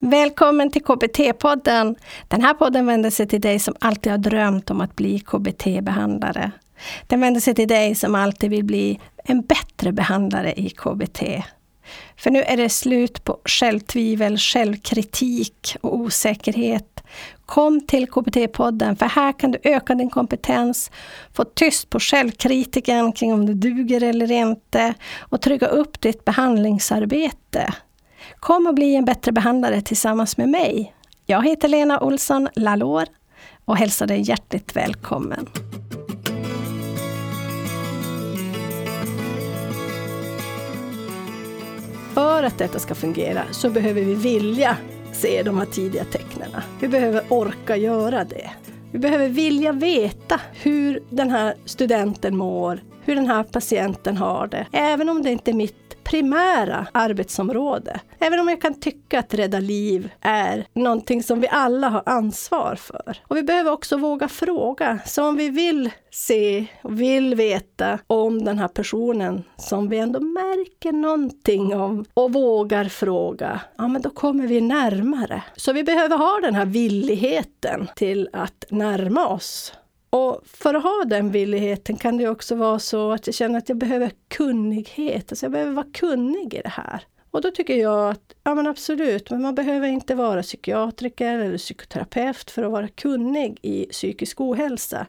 Välkommen till KBT-podden. Den här podden vänder sig till dig som alltid har drömt om att bli KBT-behandlare. Den vänder sig till dig som alltid vill bli en bättre behandlare i KBT. För nu är det slut på självtvivel, självkritik och osäkerhet. Kom till KBT-podden för här kan du öka din kompetens, få tyst på självkritiken kring om du duger eller inte och trygga upp ditt behandlingsarbete. Kom och bli en bättre behandlare tillsammans med mig. Jag heter Lena Olsson Lalor och hälsar dig hjärtligt välkommen. För att detta ska fungera så behöver vi vilja se de här tidiga tecknen. Vi behöver orka göra det. Vi behöver vilja veta hur den här studenten mår, hur den här patienten har det. Även om det inte är mitt primära arbetsområde. Även om jag kan tycka att rädda liv är någonting som vi alla har ansvar för. Och vi behöver också våga fråga. Så om vi vill se och vill veta om den här personen som vi ändå märker någonting om och vågar fråga, ja men då kommer vi närmare. Så vi behöver ha den här villigheten till att närma oss och för att ha den villigheten kan det också vara så att jag känner att jag behöver kunnighet. Alltså jag behöver vara kunnig i det här. Och då tycker jag att, ja men absolut, men man behöver inte vara psykiatriker eller psykoterapeut för att vara kunnig i psykisk ohälsa.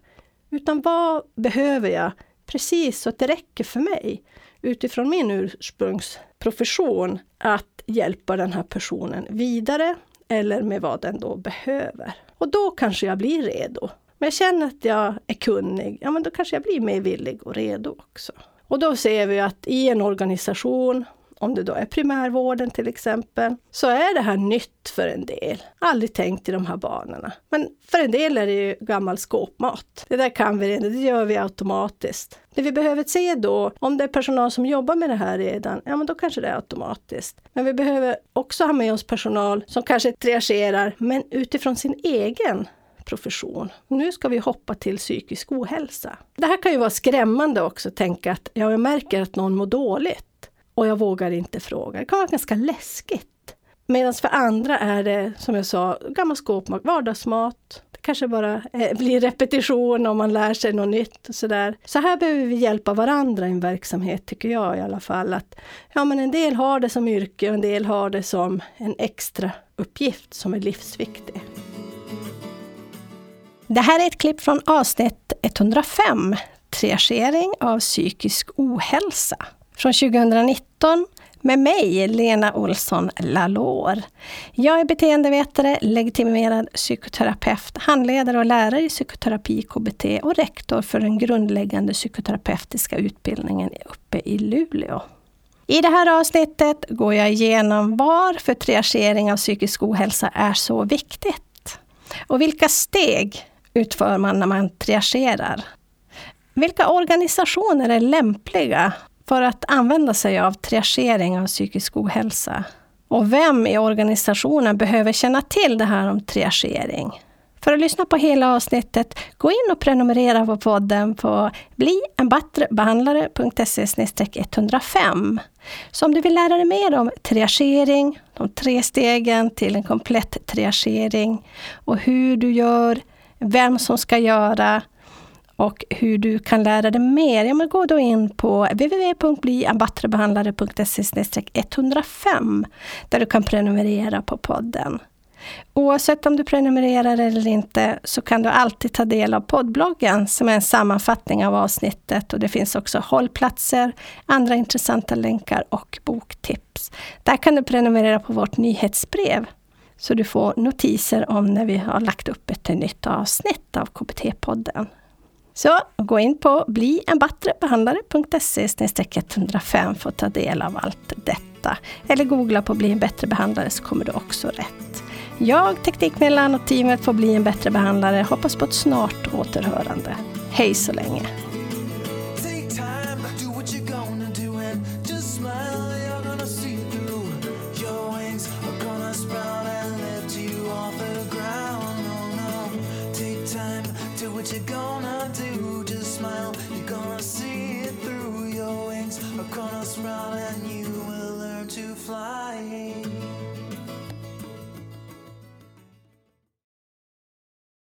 Utan vad behöver jag precis så att det räcker för mig utifrån min ursprungsprofession att hjälpa den här personen vidare eller med vad den då behöver. Och då kanske jag blir redo men jag känner att jag är kunnig, ja men då kanske jag blir mer villig och redo också. Och då ser vi att i en organisation, om det då är primärvården till exempel, så är det här nytt för en del. Aldrig tänkt i de här banorna. Men för en del är det ju gammal skåpmat. Det där kan vi redan, det gör vi automatiskt. Det vi behöver se då, om det är personal som jobbar med det här redan, ja men då kanske det är automatiskt. Men vi behöver också ha med oss personal som kanske triagerar, men utifrån sin egen profession. Nu ska vi hoppa till psykisk ohälsa. Det här kan ju vara skrämmande också, tänka att ja, jag märker att någon mår dåligt och jag vågar inte fråga. Det kan vara ganska läskigt. Medan för andra är det, som jag sa, gammal skåpmat, vardagsmat. Det kanske bara eh, blir repetition om man lär sig något nytt. Och sådär. så här behöver vi hjälpa varandra i en verksamhet, tycker jag i alla fall. Att, ja, men en del har det som yrke och en del har det som en extra uppgift som är livsviktig. Det här är ett klipp från avsnitt 105, Triagering av psykisk ohälsa, från 2019 med mig, Lena Olsson Lalor. Jag är beteendevetare, legitimerad psykoterapeut, handledare och lärare i psykoterapi, KBT och rektor för den grundläggande psykoterapeutiska utbildningen uppe i Luleå. I det här avsnittet går jag igenom varför triagering av psykisk ohälsa är så viktigt och vilka steg utför man när man triagerar? Vilka organisationer är lämpliga för att använda sig av triagering av psykisk ohälsa? Och vem i organisationen behöver känna till det här om triagering? För att lyssna på hela avsnittet, gå in och prenumerera på podden på blienbattrebehandlare.se 105. Så om du vill lära dig mer om triagering, de tre stegen till en komplett triagering och hur du gör vem som ska göra och hur du kan lära dig mer, ja, men gå då in på www.bliambattrebehandlare.se 105 där du kan prenumerera på podden. Oavsett om du prenumererar eller inte så kan du alltid ta del av poddbloggen som är en sammanfattning av avsnittet och det finns också hållplatser, andra intressanta länkar och boktips. Där kan du prenumerera på vårt nyhetsbrev så du får notiser om när vi har lagt upp ett nytt avsnitt av KBT-podden. Så gå in på blienbattrebehandlare.se 105 för att ta del av allt detta. Eller googla på Bli en bättre behandlare så kommer du också rätt. Jag, Teknikmedlaren och teamet på Bli en bättre behandlare hoppas på ett snart återhörande. Hej så länge! what you gonna do? Just smile, you're gonna see it through. Your wings are gonna sprout, and you will learn to fly.